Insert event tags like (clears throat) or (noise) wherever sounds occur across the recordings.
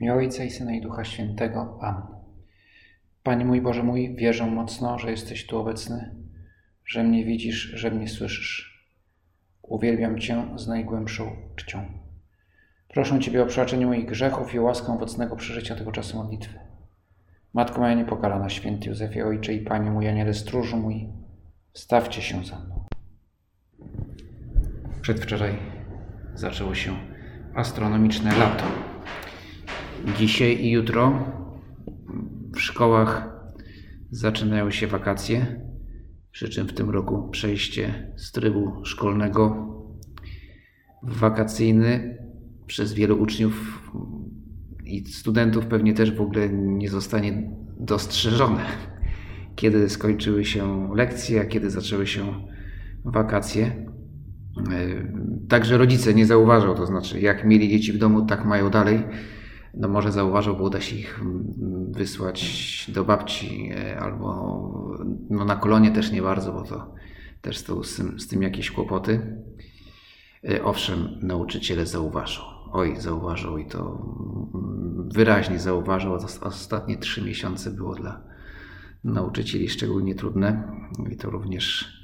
imię Ojca i Syna i Ducha Świętego. Amen. Panie mój Boże mój, wierzę mocno, że jesteś tu obecny, że mnie widzisz, że mnie słyszysz. Uwielbiam Cię z najgłębszą czcią. Proszę Ciebie o przebaczenie moich grzechów i o łaskę owocnego przeżycia tego czasu modlitwy. Matko moja niepokalana, święty Józefie, Ojcze i Panie mój, Aniele stróżu mój, stawcie się za mną. Przedwczoraj zaczęło się astronomiczne lato. Dzisiaj i jutro w szkołach zaczynają się wakacje, przy czym w tym roku przejście z trybu szkolnego w wakacyjny przez wielu uczniów i studentów pewnie też w ogóle nie zostanie dostrzeżone, kiedy skończyły się lekcje, a kiedy zaczęły się wakacje. Także rodzice nie zauważą, to znaczy jak mieli dzieci w domu, tak mają dalej. No może zauważą, bo uda się ich wysłać do babci albo no na kolonie też nie bardzo, bo to też z, tym, z tym jakieś kłopoty. Owszem, nauczyciele zauważą. Oj, zauważą i to wyraźnie zauważą. Ostatnie trzy miesiące było dla nauczycieli szczególnie trudne i to również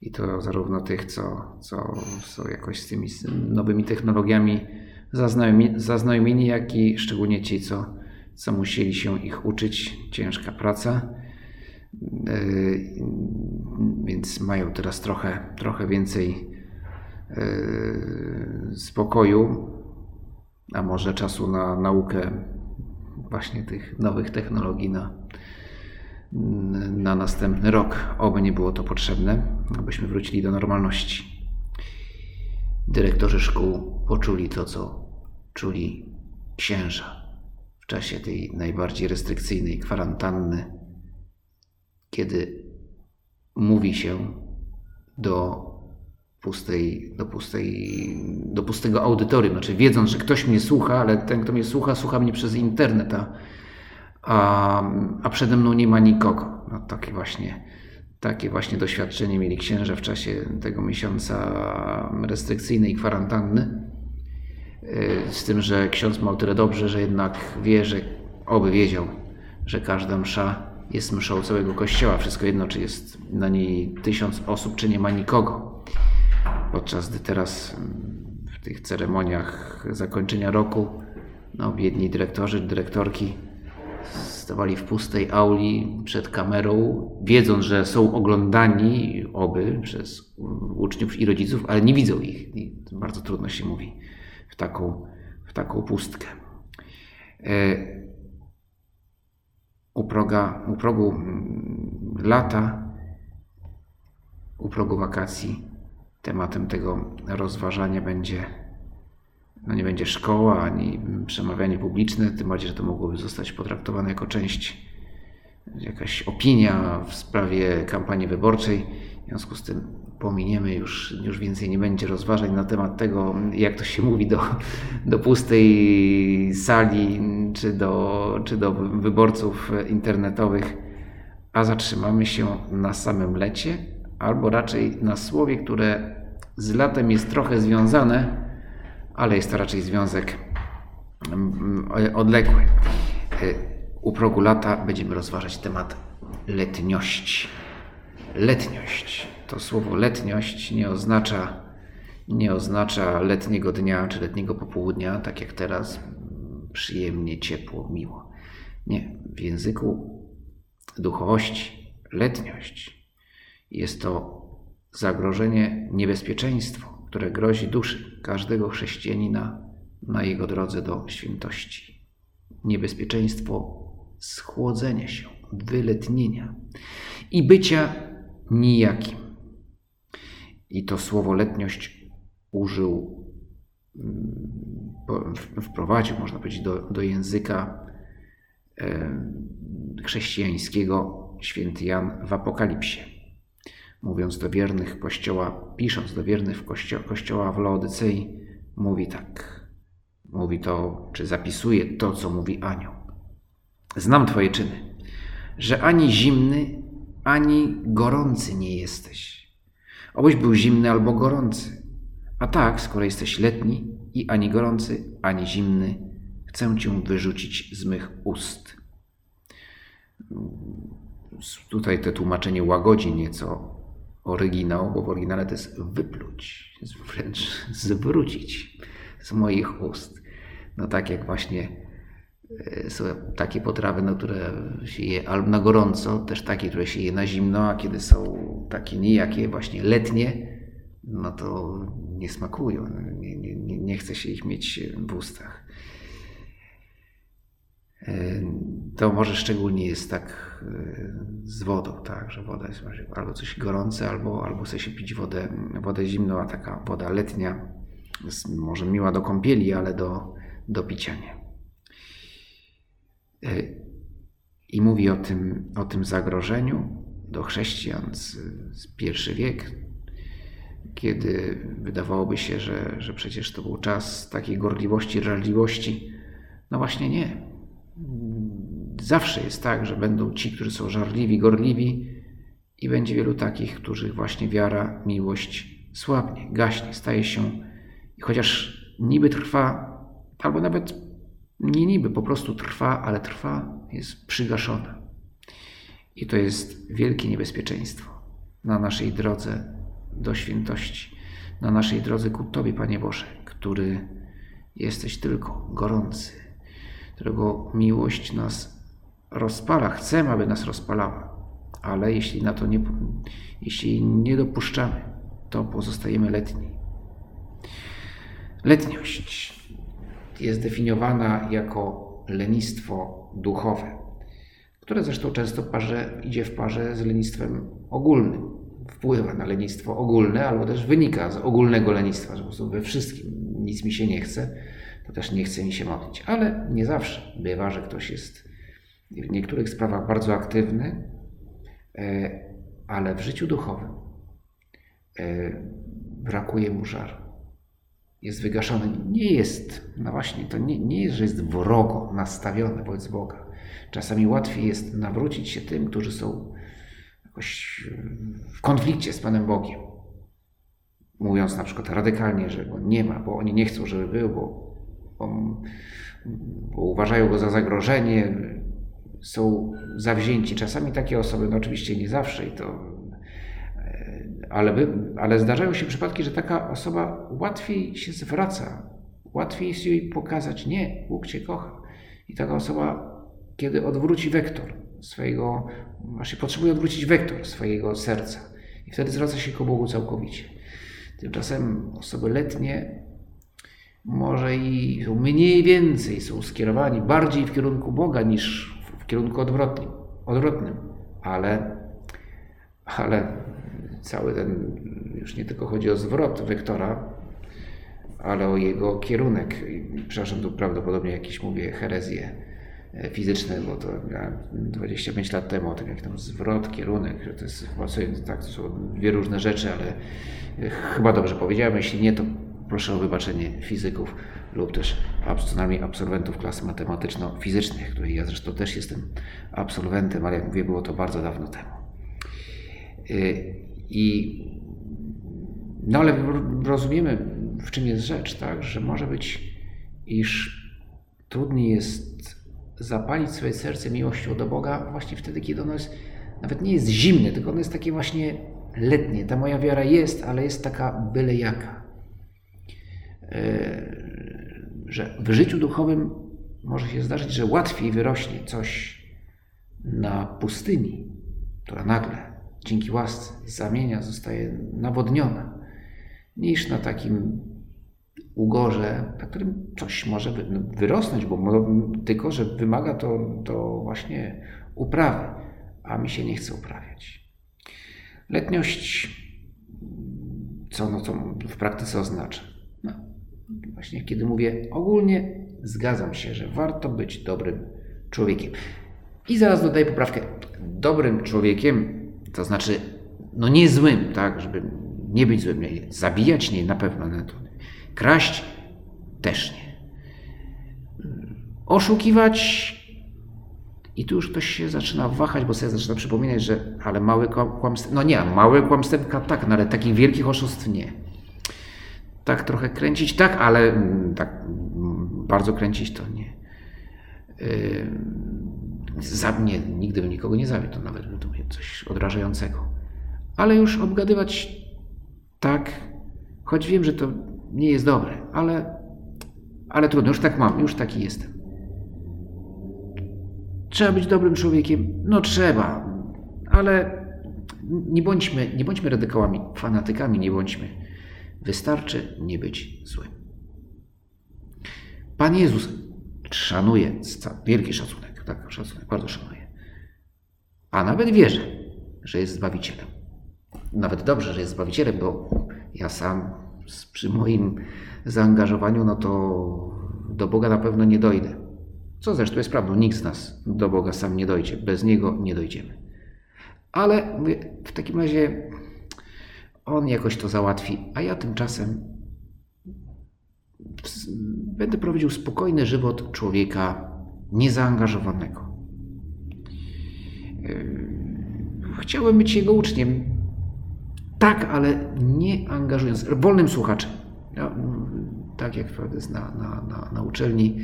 i to zarówno tych, co, co są jakoś z tymi nowymi technologiami zaznajomieni, zaznajomieni jak i szczególnie ci, co, co musieli się ich uczyć. Ciężka praca. Yy, więc mają teraz trochę, trochę więcej yy, spokoju, a może czasu na naukę właśnie tych nowych technologii na, na następny rok. Oby nie było to potrzebne, abyśmy wrócili do normalności. Dyrektorzy szkół poczuli to, co czuli księża w czasie tej najbardziej restrykcyjnej kwarantanny, kiedy mówi się do pustej, do pustej, do pustego audytorium, znaczy wiedząc, że ktoś mnie słucha, ale ten, kto mnie słucha, słucha mnie przez internet, a, a, przede mną nie ma nikogo. No, takie właśnie, takie właśnie doświadczenie mieli księża w czasie tego miesiąca restrykcyjnej kwarantanny. Z tym, że ksiądz ma o tyle dobrze, że jednak wie, że oby wiedział, że każda msza jest mszą całego kościoła. Wszystko jedno, czy jest na niej tysiąc osób, czy nie ma nikogo. Podczas gdy teraz w tych ceremoniach zakończenia roku no, biedni dyrektorzy, dyrektorki stawali w pustej auli przed kamerą, wiedząc, że są oglądani oby przez uczniów i rodziców, ale nie widzą ich. I bardzo trudno się mówi w taką, w taką pustkę. E, u, proga, u progu mm, lata, u progu wakacji, tematem tego rozważania będzie, no nie będzie szkoła ani przemawianie publiczne, tym bardziej, że to mogłoby zostać potraktowane jako część, jakaś opinia w sprawie kampanii wyborczej. W związku z tym pominiemy, już, już więcej nie będzie rozważań na temat tego, jak to się mówi, do, do pustej sali czy do, czy do wyborców internetowych, a zatrzymamy się na samym lecie, albo raczej na słowie, które z latem jest trochę związane, ale jest to raczej związek mm, odległy. U progu lata będziemy rozważać temat letniości. Letniość to słowo letniość nie oznacza, nie oznacza letniego dnia czy letniego popołudnia, tak jak teraz, przyjemnie, ciepło, miło. Nie, w języku duchowości letniość jest to zagrożenie, niebezpieczeństwo, które grozi duszy każdego chrześcijanina na jego drodze do świętości. Niebezpieczeństwo schłodzenia się, wyletnienia i bycia nijakim. I to słowo letniość użył, mm, wprowadził, można powiedzieć, do, do języka chrześcijańskiego święty Jan w Apokalipsie. Mówiąc do wiernych Kościoła, pisząc do wiernych kościo Kościoła w Laodycei, mówi tak. Mówi to, czy zapisuje to, co mówi anioł. Znam Twoje czyny, że ani zimny, ani gorący nie jesteś Obyś był zimny albo gorący. A tak, skoro jesteś letni i ani gorący, ani zimny, Chcę cię wyrzucić z mych ust. Tutaj to tłumaczenie łagodzi nieco oryginał, bo w oryginale to jest wypluć, wręcz (laughs) zwrócić z moich ust. No tak jak właśnie e, są takie potrawy, no, które się je albo na gorąco, też takie, które się je na zimno, a kiedy są takie nijakie, właśnie letnie, no to nie smakują. Nie, nie, nie chce się ich mieć w ustach. E, to może szczególnie jest tak e, z wodą, tak, że woda jest albo coś gorące, albo, albo chce się pić wodę, wodę zimną, a taka woda letnia jest może miła do kąpieli, ale do, do picia nie. E, I mówi o tym, o tym zagrożeniu do chrześcijan z, z pierwszy wiek, kiedy wydawałoby się, że, że przecież to był czas takiej gorliwości, żarliwości. No właśnie nie. Zawsze jest tak, że będą ci, którzy są żarliwi, gorliwi, i będzie wielu takich, których właśnie wiara, miłość słabnie, gaśnie, staje się, i chociaż niby trwa, albo nawet nie niby, po prostu trwa, ale trwa, jest przygaszona. I to jest wielkie niebezpieczeństwo na naszej drodze do świętości, na naszej drodze ku Tobie, Panie Boże, który jesteś tylko gorący, którego miłość nas rozpala. Chcemy, aby nas rozpalała, ale jeśli na to nie, jeśli nie dopuszczamy, to pozostajemy letni. Letniość jest definiowana jako lenistwo duchowe, które zresztą często parze, idzie w parze z lenistwem ogólnym. Wpływa na lenistwo ogólne, albo też wynika z ogólnego lenistwa, że po prostu we wszystkim nic mi się nie chce, to też nie chce mi się modlić. Ale nie zawsze bywa, że ktoś jest w niektórych sprawach bardzo aktywny, e, ale w życiu duchowym e, brakuje mu żaru. Jest wygaszony. Nie jest, no właśnie, to nie, nie jest, że jest wrogo nastawiony wobec Boga. Czasami łatwiej jest nawrócić się tym, którzy są jakoś w konflikcie z Panem Bogiem. Mówiąc na przykład radykalnie, że go nie ma, bo oni nie chcą, żeby był, bo, bo, uważają go za zagrożenie, są zawzięci. Czasami takie osoby, no oczywiście nie zawsze i to e, ale, by, ale zdarzają się przypadki, że taka osoba łatwiej się zwraca, łatwiej jest jej pokazać, nie, Bóg Cię kocha. I taka osoba, kiedy odwróci wektor swojego, właśnie potrzebuje odwrócić wektor swojego serca i wtedy zwraca się ku Bogu całkowicie. Tymczasem osoby letnie może i są mniej więcej są skierowani bardziej w kierunku Boga niż w kierunku odwrotnym, odwrotnym. ale, ale cały ten, już nie tylko chodzi o zwrot wektora, ale o jego kierunek. Przepraszam, tu prawdopodobnie jakieś mówię herezję e, fizyczne, bo to miałem 25 lat temu, tak jak tam zwrot, kierunek, że to jest chyba tak, to są dwie różne rzeczy, ale e, chyba dobrze powiedziałem. Jeśli nie, to proszę o wybaczenie fizyków lub też co najmniej absolwentów klas matematyczno-fizycznych, której ja zresztą też jestem absolwentem, ale jak mówię, było to bardzo dawno temu. E, I no ale rozumiemy, w czym jest rzecz, tak, że może być, iż trudniej jest zapalić swoje serce miłością do Boga właśnie wtedy, kiedy ono jest, nawet nie jest zimne, tylko ono jest takie właśnie letnie. Ta moja wiara jest, ale jest taka byle jaka. E, że w życiu duchowym może się zdarzyć, że łatwiej wyrośnie coś na pustyni, która nagle dzięki łasce zamienia, zostaje nawodniona, niż na takim ugorze, na którym coś może no, wyrosnąć, bo tylko, że wymaga to, to właśnie uprawy, a mi się nie chce uprawiać. Letniość, co no to w praktyce oznacza? Właśnie kiedy mówię ogólnie, zgadzam się, że warto być dobrym człowiekiem. I zaraz dodaję poprawkę. Dobrym człowiekiem, to znaczy, no nie złym, tak, żeby nie być złym, zabijać nie, na pewno nie. Kraść też nie. Oszukiwać i tu już ktoś się zaczyna wahać, bo sobie zaczyna przypominać, że ale małe kłamstwo, no nie, małe kłamstewka tak, no ale takich wielkich oszustw nie. Tak trochę kręcić, tak, ale mm, tak mm, bardzo kręcić to nie. Za mnie nigdy bym nikogo nie zabił, to nawet to coś odrażającego. Ale już obgadywać tak, choć wiem, że to nie jest dobre, ale, ale trudno, już tak mam, już taki jestem. Trzeba być dobrym człowiekiem? No trzeba, ale nie bądźmy, nie bądźmy radykałami, fanatykami nie bądźmy. Wystarczy nie być złym. Pan Jezus szanuje, wielki szacunek, tak, szacunek, bardzo szanuje. A nawet wierzy, że jest Zbawicielem. Nawet dobrze, że jest Zbawicielem, bo ja sam przy moim zaangażowaniu, no to do Boga na pewno nie dojdę. Co zresztą jest prawdą, nikt z nas do Boga sam nie dojdzie, bez Niego nie dojdziemy. Ale mówię, w takim razie On jakoś to załatwi, a ja tymczasem będę prowadził spokojny żywot człowieka niezaangażowanego. Yy, chciałem być jego uczniem, tak, ale nie angażując, wolnym słuchaczem. Tak jak jest na, na, na, na uczelni,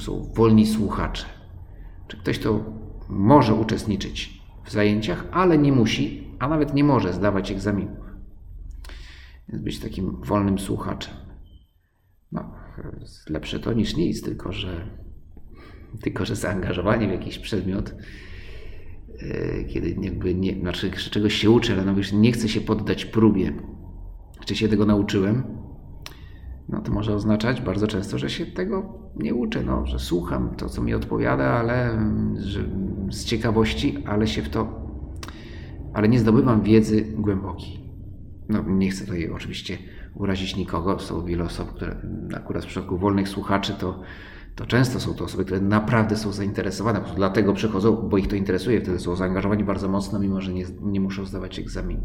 są wolni słuchacze. Czy ktoś to może uczestniczyć w zajęciach, ale nie musi, a nawet nie może zdawać egzaminów. Więc być takim wolnym słuchaczem. No, lepsze to niż nic, tylko że, tylko że zaangażowanie w jakiś przedmiot, e, kiedy jakby nie, znaczy czegoś się uczę, ale no już nie chcę się poddać próbie, czy się tego nauczyłem, no to może oznaczać bardzo często, że się tego nie uczę, no, że słucham to, co mi odpowiada, ale że z ciekawości, ale się w to, ale nie zdobywam wiedzy głębokiej. No, nie chcę tutaj oczywiście urazić nikogo. Są wiele osób, które akurat w przypadku wolnych słuchaczy to, to często są to osoby, które naprawdę są zainteresowane, dlatego przychodzą, bo ich to interesuje, wtedy są zaangażowani bardzo mocno, mimo że nie, nie muszą zdawać egzaminu.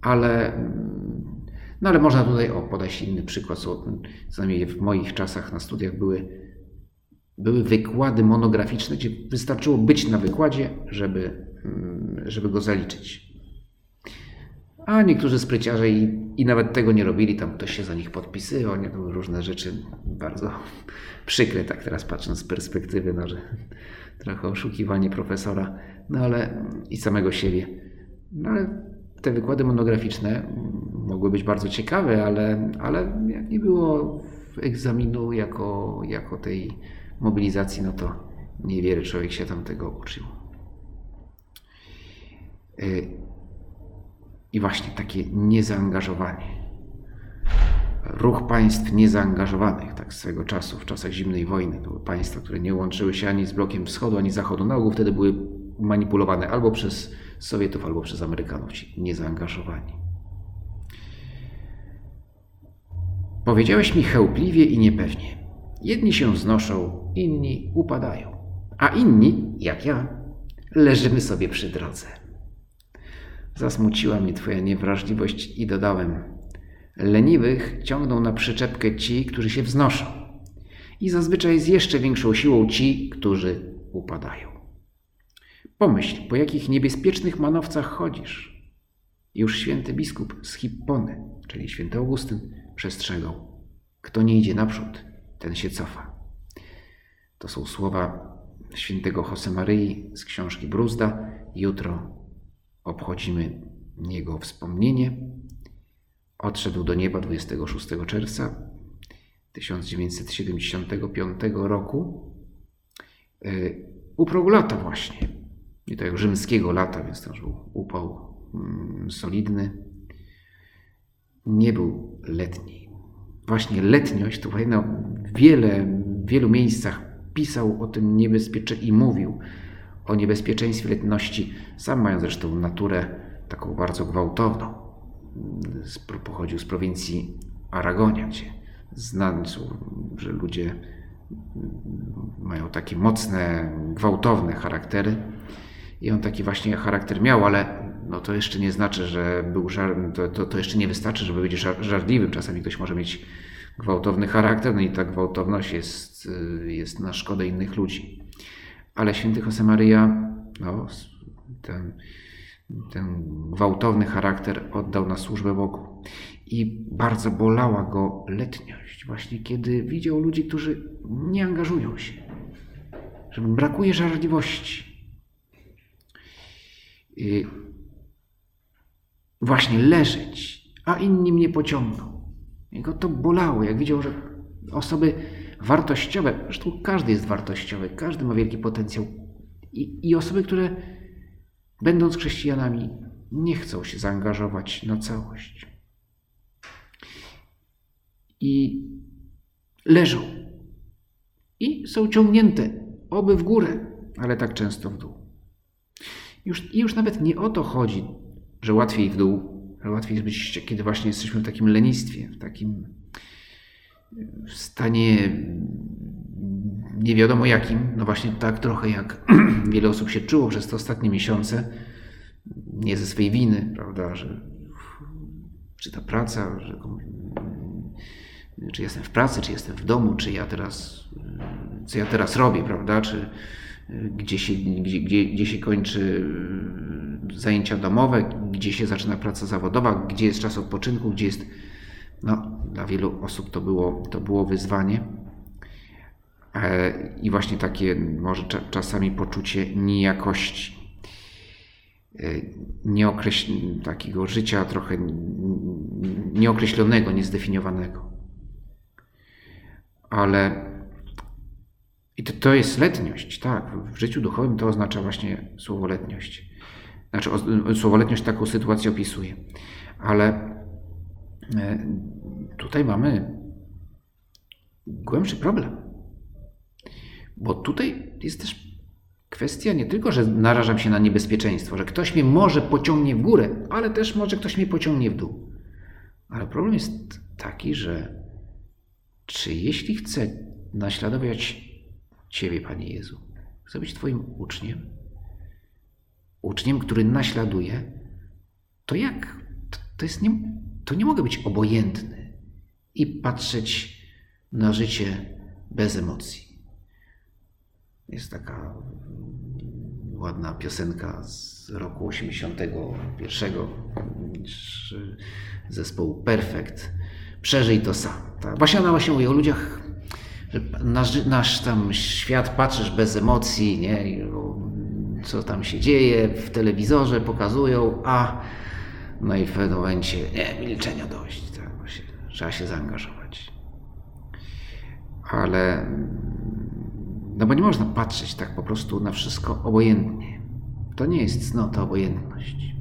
Ale, no ale można tutaj o, podać inny przykład. Są, przynajmniej w moich czasach na studiach były, były wykłady monograficzne, gdzie wystarczyło być na wykładzie, żeby, żeby go zaliczyć. A niektórzy spryciarze i, i nawet tego nie robili, tam ktoś się za nich podpisywał, nie, były różne rzeczy bardzo przykre, tak teraz patrząc z perspektywy, no, że trochę oszukiwanie profesora, no ale i samego siebie. No ale te wykłady monograficzne mogły być bardzo ciekawe, ale, ale jak nie było egzaminu jako, jako tej mobilizacji, no to niewiele człowiek się tam tego uczył. Y, i właśnie takie niezaangażowanie. Ruch państw niezaangażowanych, tak swego czasu, w czasach zimnej wojny, to były państwa, które nie łączyły się ani z blokiem wschodu, ani zachodu. Na ogół wtedy były manipulowane albo przez Sowietów, albo przez Amerykanów, ci niezaangażowani. Powiedziałeś mi chełpliwie i niepewnie. Jedni się znoszą, inni upadają, a inni, jak ja, leżymy sobie przy drodze. Zasmuciła mnie Twoja niewrażliwość i dodałem: Leniwych ciągną na przyczepkę ci, którzy się wznoszą, i zazwyczaj z jeszcze większą siłą ci, którzy upadają. Pomyśl, po jakich niebezpiecznych manowcach chodzisz. Już święty biskup z Hippony, czyli święty Augustyn, przestrzegał: Kto nie idzie naprzód, ten się cofa. To są słowa świętego Josemaryi z książki Bruzda. Jutro obchodzimy jego wspomnienie. Odszedł do nieba 26 czerwca 1975 roku. E, u progu lata właśnie. I to jak rzymskiego lata, więc to już był upał mm, solidny. Nie był letni. Właśnie letniość, to na wiele, w wielu miejscach pisał o tym niebezpieczeństwie i mówił, o niebezpieczeństwie letności, sam mają zresztą naturę taką bardzo gwałtowną. Pochodził z prowincji Aragonia, gdzie znani są, że ludzie mają takie mocne, gwałtowne charaktery. I on taki właśnie charakter miał, ale no to jeszcze nie znaczy, że był żar... to, to, to jeszcze nie wystarczy, żeby być żarliwym. Czasami ktoś może mieć gwałtowny charakter, no i ta gwałtowność jest, jest na szkodę innych ludzi. Ale święty Josemaria no, ten, ten gwałtowny charakter oddał na służbę Bogu. I bardzo bolała go letniość, właśnie kiedy widział ludzi, którzy nie angażują się, że brakuje żarliwości. Y, właśnie leżeć, a inni mnie pociągną. Jego to bolało, jak widział, że osoby wartościowe, zresztą każdy jest wartościowy, każdy ma wielki potencjał. I, i osoby, które będąc chrześcijanami, nie chcą się zaangażować na całość. I leżą. I są ciągnięte oby w górę, ale tak często w dół. Już, I już nawet nie o to chodzi, że łatwiej w dół, że łatwiej jest być, kiedy właśnie jesteśmy w takim lenistwie, w takim w stanie nie wiadomo jakim, no właśnie tak trochę jak (clears throat) wiele osób się czuło przez te ostatnie miesiące, nie ze swej winy, prawda, że czy ta praca, że, czy jestem w pracy, czy jestem w domu, czy ja teraz, co ja teraz robię, prawda, czy gdzie się, gdzie, gdzie, gdzie się kończy zajęcia domowe, gdzie się zaczyna praca zawodowa, gdzie jest czas odpoczynku, gdzie jest, no, dla wielu osób to było, to było wyzwanie. E, I właśnie takie może czasami poczucie niejakości, e, nieokreśl... takiego życia trochę nieokreślonego, niezdefiniowanego. Ale i to, to jest letniość, tak. W życiu duchowym to oznacza właśnie słowo letniość. Znaczy, słowo letniość taką sytuację opisuje. Ale tutaj mamy głębszy problem. Bo tutaj jest też kwestia nie tylko, że narażam się na niebezpieczeństwo, że ktoś mnie może pociągnie w górę, ale też może ktoś mnie pociągnie w dół. Ale problem jest taki, że czy jeśli chcę naśladować Ciebie, Panie Jezu, chcę być Twoim uczniem, uczniem, który naśladuje, to jak? To, to, jest nie, to nie mogę być obojętny i patrzeć na życie bez emocji. Jest taka ładna piosenka z roku 81 zespołu Perfect. Przeżyj to sam. Właśnie ona właśnie mówi o ludziach, że nasz, nasz tam świat patrzysz bez emocji, nie? co tam się dzieje, w telewizorze pokazują, a no i w pewnym momencie nie, milczenia dość. Tak? Trzeba się zaangażować. Ale no bo nie można patrzeć tak po prostu na wszystko obojętnie. To nie jest cnota obojętność.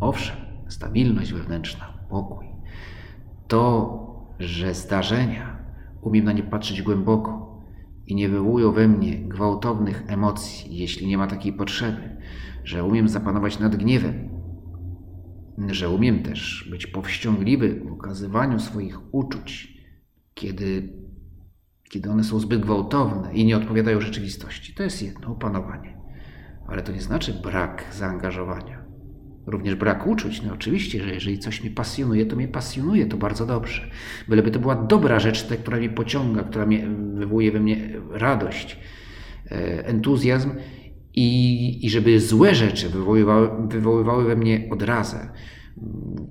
Owszem, stabilność wewnętrzna, pokój. To, że zdarzenia umiem na nie patrzeć głęboko i nie wywołują we mnie gwałtownych emocji, jeśli nie ma takiej potrzeby, że umiem zapanować nad gniewem, że umiem też być powściągliwy w ukazywaniu swoich uczuć, kiedy kiedy one są zbyt gwałtowne i nie odpowiadają rzeczywistości. To jest jedno opanowanie. Ale to nie znaczy brak zaangażowania. Również brak uczuć. No oczywiście, że jeżeli coś mnie pasjonuje, to mnie pasjonuje, to bardzo dobrze. Byleby to była dobra rzecz, ta, która mnie pociąga, która mnie, wywołuje we mnie radość, e, entuzjazm i, i żeby złe rzeczy wywoływały, wywoływały we mnie odrazę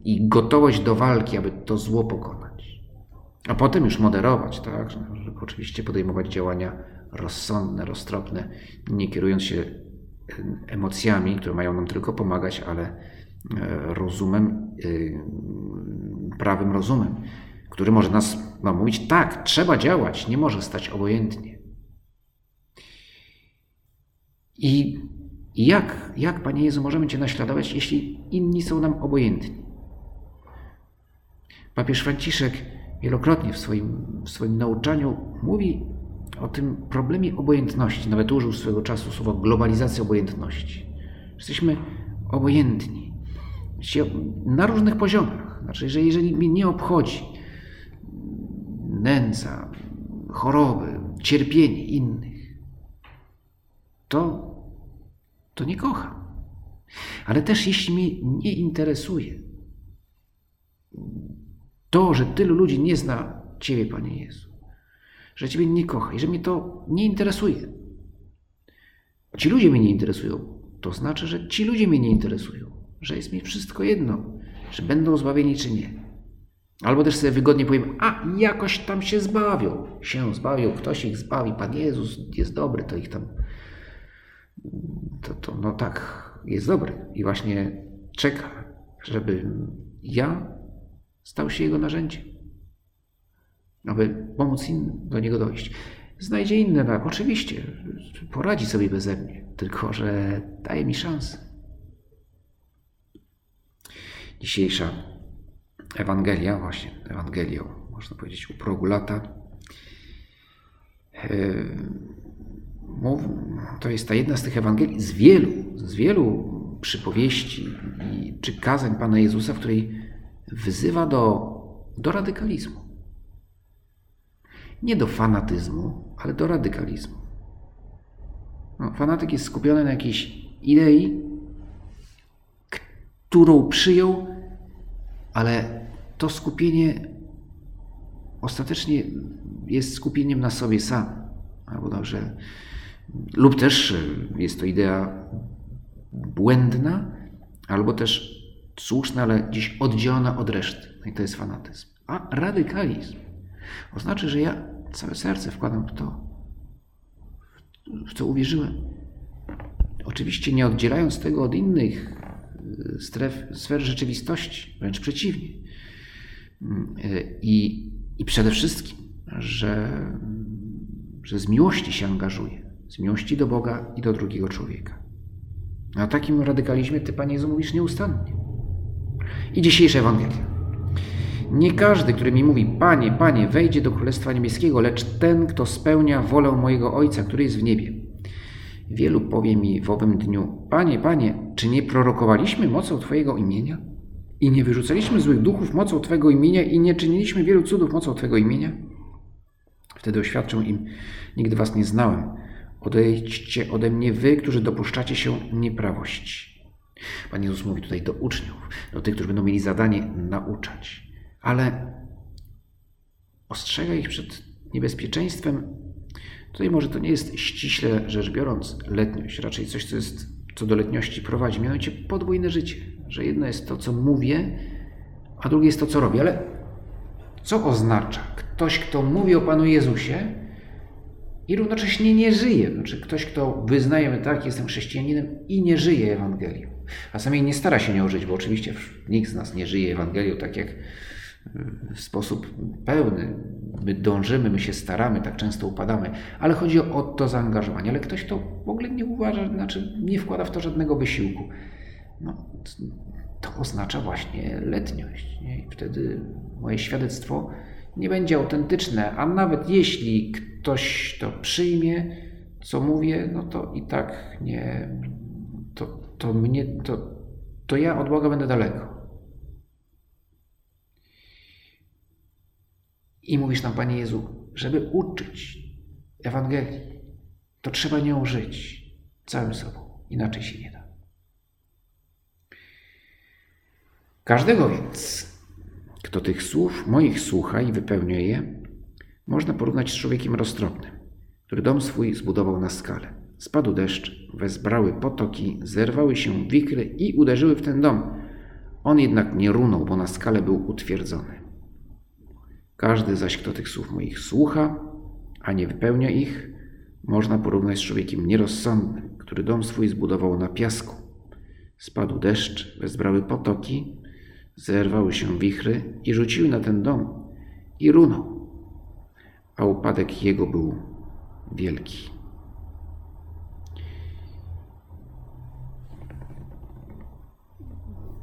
i gotowość do walki, aby to zło pokonać. A potem już moderować, tak? Żeby oczywiście podejmować działania rozsądne, roztropne, nie kierując się emocjami, które mają nam tylko pomagać, ale e, rozumem, e, prawym rozumem, który może nas no, mówić tak, trzeba działać, nie może stać obojętnie. I jak, jak, Panie Jezu, możemy Cię naśladować, jeśli inni są nam obojętni? Papież Franciszek wielokrotnie w swoim, w swoim nauczaniu mówi o tym problemie obojętności. Nawet użył swego czasu słowa globalizacja obojętności. Jesteśmy obojętni. Na różnych poziomach. Znaczy, że jeżeli mnie nie obchodzi nędza, choroby, cierpienie innych, to, to nie kocham. Ale też jeśli mnie nie interesuje, to, że tylu ludzi nie zna Ciebie, Panie Jezu, że Ciebie nie kocha i że mnie to nie interesuje. Ci ludzie mnie nie interesują. To znaczy, że ci ludzie mnie nie interesują, że jest mi wszystko jedno, że będą zbawieni czy nie. Albo też sobie wygodnie powiem, a jakoś tam się zbawią. Się zbawią, ktoś ich zbawi, Pan Jezus jest dobry, to ich tam. To, to no tak, jest dobry. I właśnie czeka, żeby ja stał się jego narzędziem. Aby pomóc innym do niego dojść. Znajdzie inne, no, oczywiście, poradzi sobie beze mnie, tylko że daje mi szansę. Dzisiejsza Ewangelia, właśnie Ewangelią, można powiedzieć, u progu lata. To jest ta jedna z tych Ewangelii z wielu, z wielu przypowieści czy kazań Pana Jezusa, w której wzywa do, do radykalizmu. Nie do fanatyzmu, ale do radykalizmu. No, fanatyk jest skupiony na jakiejś idei, którą przyjął, ale to skupienie ostatecznie jest skupieniem na sobie sam. Albo dobrze, lub też jest to idea błędna, albo też słuszna, ale dziś oddzielona od reszty. No i to jest fanatyzm. A radykalizm oznacza, że ja całe serce wkładam w to, w co uwierzyłem. Oczywiście nie oddzielając tego od innych stref, sfer rzeczywistości, wręcz przeciwnie. I, i przede wszystkim, że, że z miłości się angażuję, z miłości do Boga i do drugiego człowieka. A o takim radykalizmie Ty, Panie Jezu, mówisz nieustannie. I dzisiejsza Ewangelia. Nie każdy, który mi mówi, Panie, Panie, wejdzie do Królestwa Niebieskiego, lecz ten, kto spełnia wolę mojego Ojca, który jest w niebie. Wielu powie mi w owym dniu, Panie, Panie, czy nie prorokowaliśmy mocą Twojego imienia? I nie wyrzucaliśmy złych duchów mocą Twojego imienia i nie czyniliśmy wielu cudów mocą Twojego imienia? Wtedy oświadczę im, nigdy Was nie znałem. Odejdźcie ode mnie wy, którzy dopuszczacie się nieprawości. Pan Jezus mówi tutaj do uczniów, do tych, którzy będą mieli zadanie nauczać, ale ostrzega ich przed niebezpieczeństwem. Tutaj może to nie jest ściśle rzecz biorąc letniość, raczej coś, co, jest, co do letniości prowadzi, mianowicie podwójne życie, że jedno jest to, co mówię, a drugie jest to, co robię. Ale co oznacza ktoś, kto mówi o Panu Jezusie, i równocześnie nie żyje. Znaczy ktoś, kto wyznaje, tak, jestem chrześcijaninem i nie żyje Ewangelią. A samej nie stara się nią żyć, bo oczywiście nikt z nas nie żyje Ewangelią tak jak w sposób pełny. My dążymy, my się staramy, tak często upadamy, ale chodzi o to zaangażowanie. Ale ktoś, kto w ogóle nie uważa, znaczy nie wkłada w to żadnego wysiłku, no, to oznacza właśnie letniość. Nie? I wtedy moje świadectwo nie będzie autentyczne, a nawet jeśli ktoś to przyjmie, co mówię, no to i tak nie, to, to mnie, to, to ja od Boga będę daleko. I mówisz nam, Panie Jezu, żeby uczyć Ewangelii, to trzeba nią żyć całym sobą. Inaczej się nie da. Każdego więc, kto tych słów moich słucha i wypełnia je, można porównać z człowiekiem roztropnym, który dom swój zbudował na skale. Spadł deszcz, wezbrały potoki, zerwały się wikry i uderzyły w ten dom. On jednak nie runął, bo na skale był utwierdzony. Każdy zaś, kto tych słów moich słucha, a nie wypełnia ich, można porównać z człowiekiem nierozsądnym, który dom swój zbudował na piasku. Spadł deszcz, wezbrały potoki, zerwały się wichry i rzuciły na ten dom i runął a upadek jego był wielki.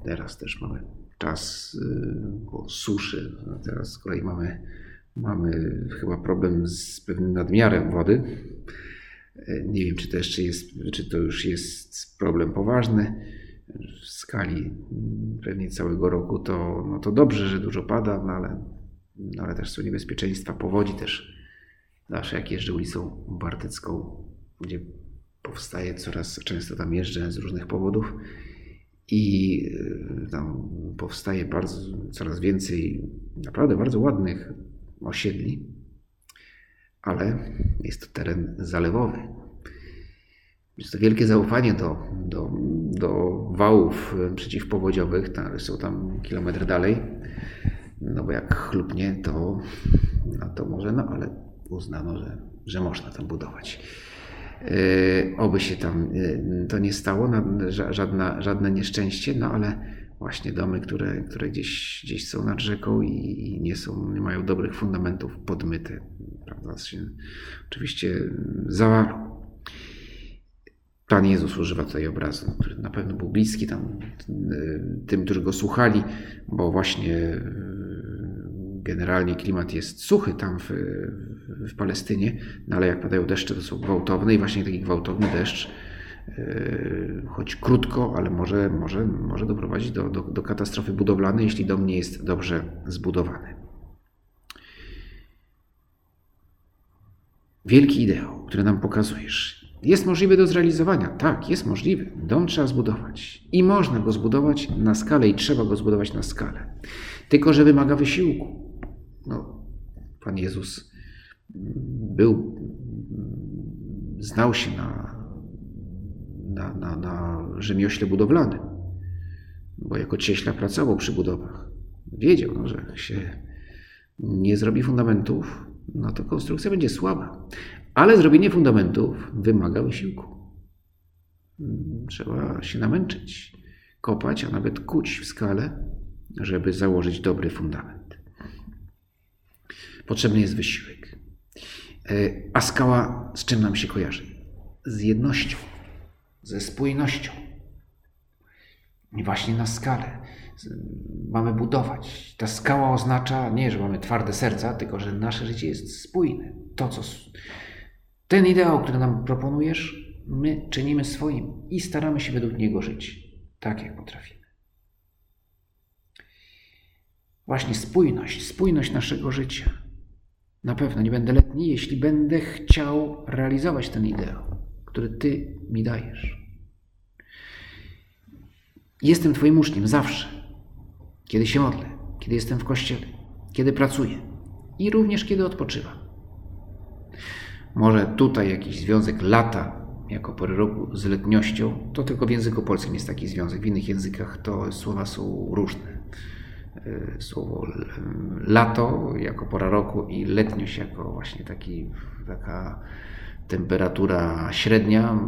Teraz też mamy czas y, po suszy. A teraz z kolei mamy, mamy chyba problem z pewnym nadmiarem wody. Y, nie wiem, czy to jeszcze jest, czy to już jest problem poważny. W skali pewnie całego roku to, no to dobrze, że dużo pada, no ale no ale też są niebezpieczeństwa powodzi też. Zawsze jak jeżdżę ulicą Bartycką, gdzie powstaje coraz, często tam jeżdżę z różnych powodów i y, tam powstaje bardzo, coraz więcej naprawdę bardzo ładnych osiedli, ale jest to teren zalewowy. Jest to wielkie zaufanie do, do, do wałów przeciwpowodziowych, ale są tam kilometr dalej No bo jak chlubnie, to, no to może, no ale uznano, że, że można tam budować. Yy, oby się tam yy, to nie stało, żadna, żadne nieszczęście, no ale właśnie domy, które, które gdzieś, gdzieś są nad rzeką i nie, są, nie mają dobrych fundamentów, podmyte, prawda, się oczywiście zawalą. Pan Jezus używa tutaj obrazu, który na pewno był bliski tam yy, tym, którzy go słuchali, bo właśnie generalnie klimat jest suchy tam w, w Palestynie, no ale jak padają deszcze, to są gwałtowne i właśnie taki gwałtowny deszcz, yy, choć krótko, ale może, może, może doprowadzić do, do, do katastrofy budowlanej, jeśli dom nie jest dobrze zbudowany. Wielki ideał, który nam pokazujesz, jest możliwy do zrealizowania. Tak, jest możliwy. Dom trzeba zbudować. I można go zbudować na skalę, i trzeba go zbudować na skalę. Tylko, że wymaga wysiłku. No, Pan Jezus był, znał się na, na, na, na rzemiośle budowlanym, bo jako cieśla pracował przy budowach. Wiedział, no, że jak się nie zrobi fundamentów, no to konstrukcja będzie słaba. Ale zrobienie fundamentów wymaga wysiłku. Trzeba się namęczyć, kopać, a nawet kuć w skale, żeby założyć dobry fundament potrzebny jest wysiłek. E, a skała z czym nam się kojarzy? Z jednością, ze spójnością. I właśnie na skalę mamy budować. Ta skała oznacza nie, że mamy twarde serca, tylko że nasze życie jest spójne. To, co. Ten ideał, który nam proponujesz, my czynimy swoim i staramy się według niego żyć, tak jak potrafimy. Właśnie spójność, spójność naszego życia. Na pewno nie będę letni, jeśli będę chciał realizować ten ideał, który Ty mi dajesz. Jestem Twoim uczniem zawsze, kiedy się modlę, kiedy jestem w kościele, kiedy pracuję i również kiedy odpoczywam. Może tutaj jakiś związek lata jako pory roku z letniością, to tylko w języku polskim jest taki związek, w innych językach to słowa są różne. Y, słowo lato jako pora roku i letniość jako właśnie taki, taka temperatura średnia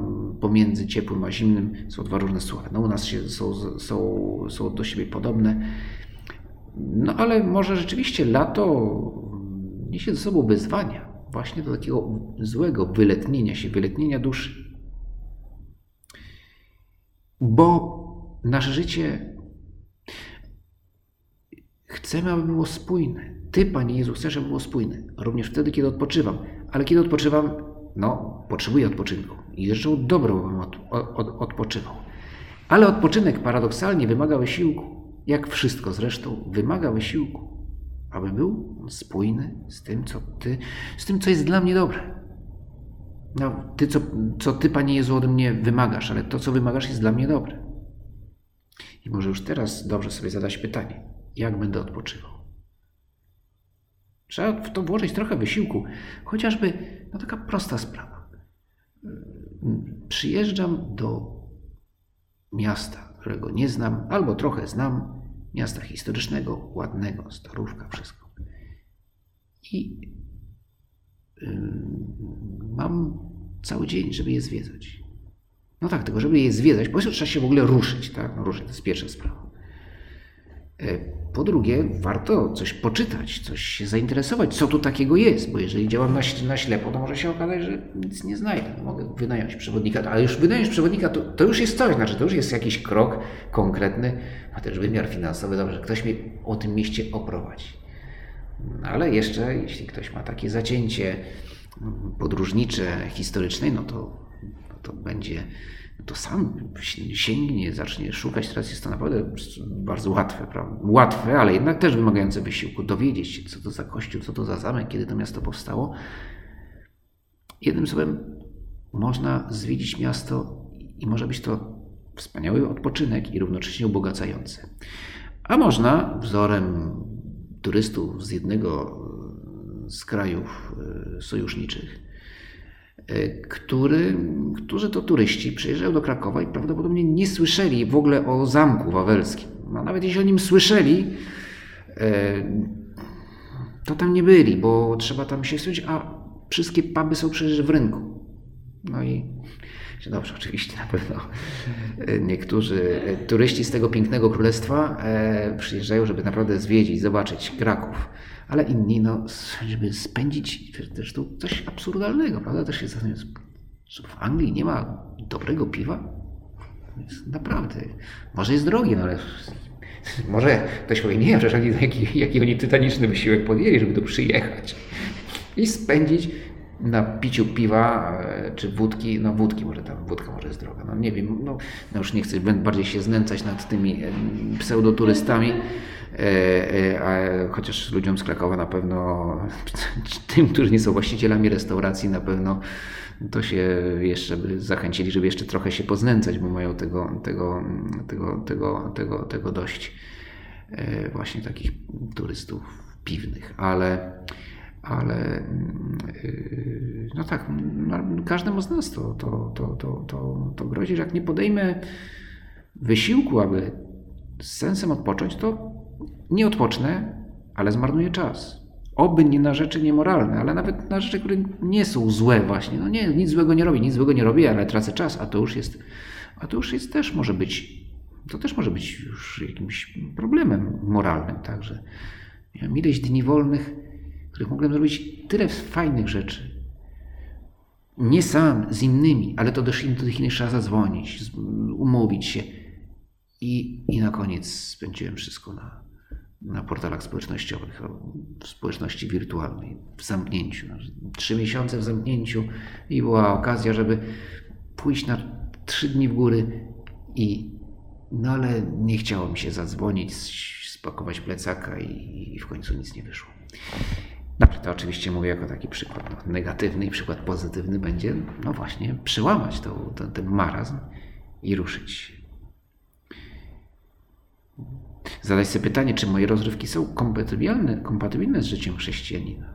pomiędzy ciepłym a zimnym są dwa różne słowa. No u nas się, są, są, są do siebie podobne. No ale może rzeczywiście lato niesie ze sobą wyzwania właśnie do takiego złego wyletnienia się, wyletnienia duszy. Bo nasze życie Chcemy, aby było spójne. Ty, Panie Jezu, chcesz, aby było spójne. Również wtedy, kiedy odpoczywam. Ale kiedy odpoczywam, no, potrzebuję odpoczynku. I zresztą dobro bym od, od, odpoczywał. Ale odpoczynek paradoksalnie wymaga wysiłku. Jak wszystko zresztą wymaga wysiłku. Aby był spójny z tym, co Ty, z tym, co jest dla mnie dobre. No, ty, co, co Ty, Panie Jezu, ode mnie wymagasz, ale to, co wymagasz, jest dla mnie dobre. I może już teraz dobrze sobie zadać pytanie jak będę odpoczywał. Trzeba w to włożyć trochę wysiłku, chociażby no taka prosta sprawa. Przyjeżdżam do miasta, którego nie znam, albo trochę znam, miasta historycznego, ładnego, starówka, wszystko. I mam cały dzień, żeby je zwiedzać. No tak, tylko żeby je zwiedzać, po prostu trzeba się w ogóle ruszyć, tak? No ruszyć, to jest pierwsza sprawa. Po drugie, warto coś poczytać, coś się zainteresować, co tu takiego jest, bo jeżeli działam na, na ślepo, to może się okazać, że nic nie znajdę. Mogę wynająć przewodnika, ale już wynająć przewodnika to, to już jest coś, znaczy to już jest jakiś krok konkretny, a też wymiar finansowy, dobrze, ktoś mnie o tym mieście oprowadzi. Ale jeszcze, jeśli ktoś ma takie zacięcie podróżnicze, historyczne, no to, to będzie to sam sięgnie, zacznie szukać. Teraz jest to naprawdę bardzo łatwe, prawda? łatwe, ale jednak też wymagające wysiłku. Dowiedzieć się, co to za kościół, co to za zamek, kiedy to miasto powstało. Jednym słowem, można zwiedzić miasto i może być to wspaniały odpoczynek i równocześnie ubogacający. A można wzorem turystów z jednego z krajów e, sojuszniczych który, którzy to turyści przyjeżdżają do Krakowa i prawdopodobnie nie słyszeli w ogóle o Zamku Wawelskim. No, nawet jeśli o nim słyszeli, to tam nie byli, bo trzeba tam się wstrzymać, a wszystkie puby są przecież w rynku. No i dobrze, oczywiście na pewno niektórzy turyści z tego pięknego królestwa przyjeżdżają, żeby naprawdę zwiedzić, zobaczyć Kraków ale inni, no, żeby spędzić też tu coś absurdalnego, prawda? Też się zastanawiam, w Anglii nie ma dobrego piwa? Naprawdę. Może jest drogie, no ale (laughs) może ktoś powie, nie, przecież jaki, jaki oni tytaniczny wysiłek podjęli, żeby tu przyjechać i spędzić na piciu piwa e, czy wódki, no wódki może tam, wódka może jest droga, no nie wiem, no, no już nie chcę bardziej się znęcać nad tymi e, pseudoturystami, e, chociaż ludziom z Krakowa na pewno, (laughs) tym, którzy nie są właścicielami restauracji, na pewno to się jeszcze by zachęcili, żeby jeszcze trochę się poznęcać, bo mają tego, tego, tego, tego, tego, tego dość właśnie takich turystów piwnych, ale ale yy, no tak, no, każdemu z nas to, to, to, to, to, to grozi, że jak nie podejmę wysiłku, aby z sensem odpocząć, to nie odpocznę, ale zmarnuję czas. Oby nie na rzeczy niemoralne, ale nawet na rzeczy, które nie są złe właśnie. No nie, nic złego nie robię, nic złego nie robię, ale tracę czas, a to już jest, a to już jest też może być, to też może być już jakimś problemem moralnym, także miałem ileś dni wolnych, których mogłem zrobić tyle fajnych rzeczy. Nie sam, z innymi, ale to do tych innych trzeba zadzwonić, umówić się. I, i na koniec spędziłem wszystko na, na portalach społecznościowych, w społeczności wirtualnej, w zamknięciu. Trzy miesiące w zamknięciu i była okazja, żeby pójść na trzy dni w góry i no ale nie chciało mi się zadzwonić, spakować plecaka i, i w końcu nic nie wyszło. Dobrze, to oczywiście mówię jako taki przykład no, negatywny i przykład pozytywny będzie, no właśnie, przełamać to, ten marazm i ruszyć. Zadać sobie pytanie, czy moje rozrywki są kompatybilne, kompatybilne z życiem chrześcijanina.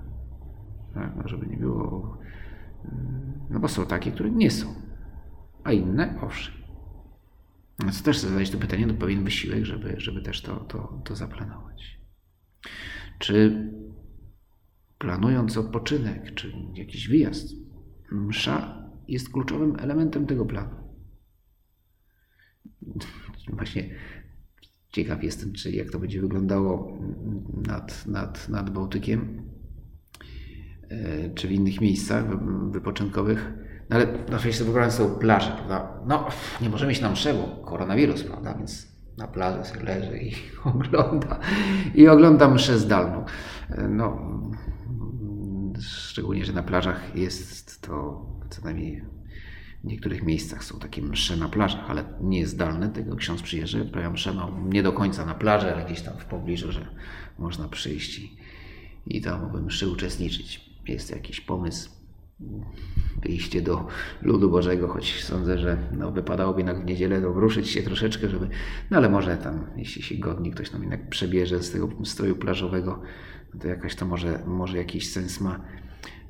Tak, no żeby nie było. No bo są takie, które nie są, a inne owszem. Więc też zadać to pytanie, to pewien wysiłek, żeby, żeby też to, to, to zaplanować. Czy planując odpoczynek czy jakiś wyjazd, msza jest kluczowym elementem tego planu. (laughs) Właśnie ciekaw jestem, czy jak to będzie wyglądało nad, nad, nad Bałtykiem, e, czy w innych miejscach wypoczynkowych. No ale na szczęście wybrane są plaże, prawda? No, nie możemy iść na mszę, bo koronawirus, prawda? Więc na plaży sobie leży i (laughs) ogląda, i ogląda mszę zdalną. E, no, Szczególnie, że na plażach jest to co najmniej w niektórych miejscach są takie msze na plażach, ale nie jest zdalne. Tego ksiądz przyjeżdża, odprawia mszę, no, nie do końca na plaży, ale gdzieś tam w pobliżu, że można przyjść i, i tam w mszy uczestniczyć. Jest jakiś pomysł, wyjście do ludu Bożego, choć sądzę, że no, wypadałoby jednak w niedzielę ruszyć się troszeczkę, żeby, no ale może tam, jeśli się godni ktoś nam jednak przebierze z tego stroju plażowego, no to jakaś to może, może jakiś sens ma.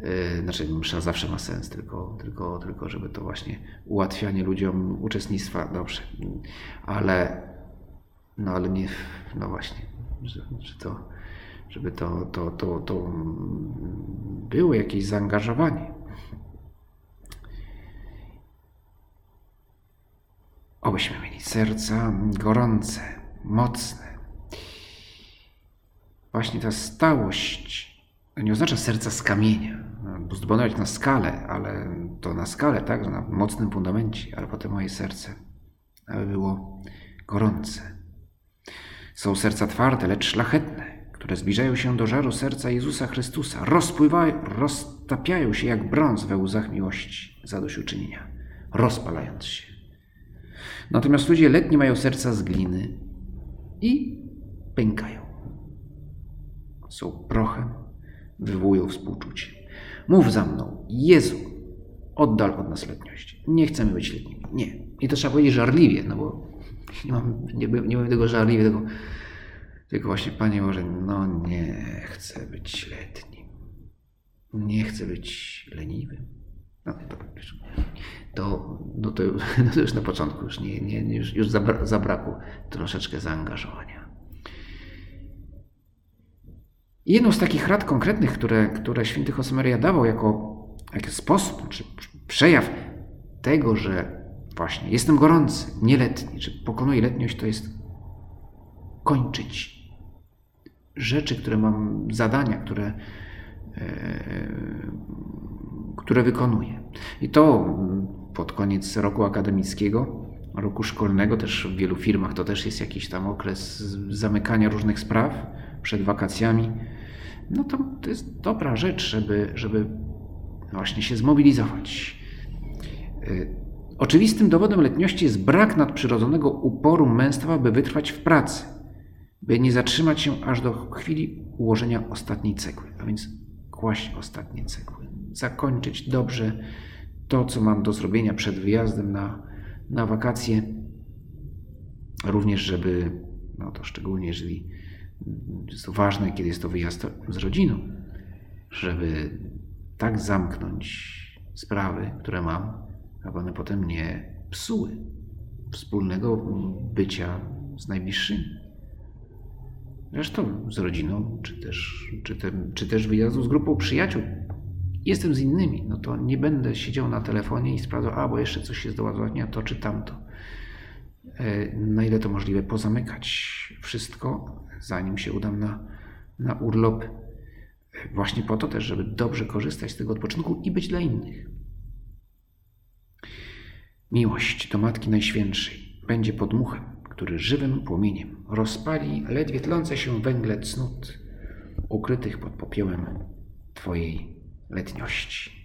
Yy, znaczy, msza zawsze ma sens, tylko, tylko, tylko żeby to właśnie ułatwianie ludziom uczestnictwa, dobrze, ale, no ale nie, no właśnie, że to, żeby to, to, to, to było jakieś zaangażowanie. Obyśmy mieli serca gorące, mocne. Właśnie ta stałość nie oznacza serca z kamienia, bo zbudować na skalę, ale to na skalę, tak, na mocnym fundamencie, ale potem moje serce, aby było gorące. Są serca twarde, lecz szlachetne, które zbliżają się do żaru serca Jezusa Chrystusa, rozpływają, roztapiają się jak brąz we łzach miłości, zadośćuczynienia, rozpalając się. Natomiast ludzie letni mają serca z gliny i pękają. Są prochem, wywołują współczucie. Mów za mną, Jezu, oddal od nas letniość. Nie chcemy być letnimi. Nie. I to trzeba powiedzieć żarliwie, no bo nie mam, nie, nie mam tego żarliwie, tylko, tylko właśnie, Panie Boże, no nie chcę być letnim. Nie chcę być leniwym. No, to, to, no to, (laughs) no to już na początku już, nie, nie, już, już zabra, zabrakło troszeczkę zaangażowania. Jedną z takich rad konkretnych, które, które święty Josemaria dawał jako, jako sposób, czy przejaw tego, że właśnie jestem gorący, nieletni, czy pokonuję letniość, to jest kończyć rzeczy, które mam, zadania, które, e, które wykonuję. I to pod koniec roku akademickiego, roku szkolnego, też w wielu firmach to też jest jakiś tam okres zamykania różnych spraw przed wakacjami. No to, to jest dobra rzecz, żeby, żeby właśnie się zmobilizować. E, oczywistym dowodem letniości jest brak nadprzyrodzonego uporu męstwa, by wytrwać w pracy by nie zatrzymać się aż do chwili ułożenia ostatniej cegły, a więc kłaść ostatnie cegły, zakończyć dobrze to, co mam do zrobienia przed wyjazdem na, na wakacje, również, żeby, no to szczególnie jeżeli jest to ważne, kiedy jest to wyjazd z rodziną, żeby tak zamknąć sprawy, które mam, aby one potem nie psuły wspólnego bycia z najbliższymi. Zresztą z rodziną, czy też, czy, te, czy też wyjazdu z grupą przyjaciół. Jestem z innymi, no to nie będę siedział na telefonie i sprawdzał, a bo jeszcze coś jest do ładowania, to czy tamto. E, na ile to możliwe, pozamykać wszystko, zanim się udam na, na urlop. E, właśnie po to też, żeby dobrze korzystać z tego odpoczynku i być dla innych. Miłość do Matki Najświętszej będzie podmuchem który żywym płomieniem rozpali ledwie tlące się węgle cnót ukrytych pod popiołem Twojej letniości.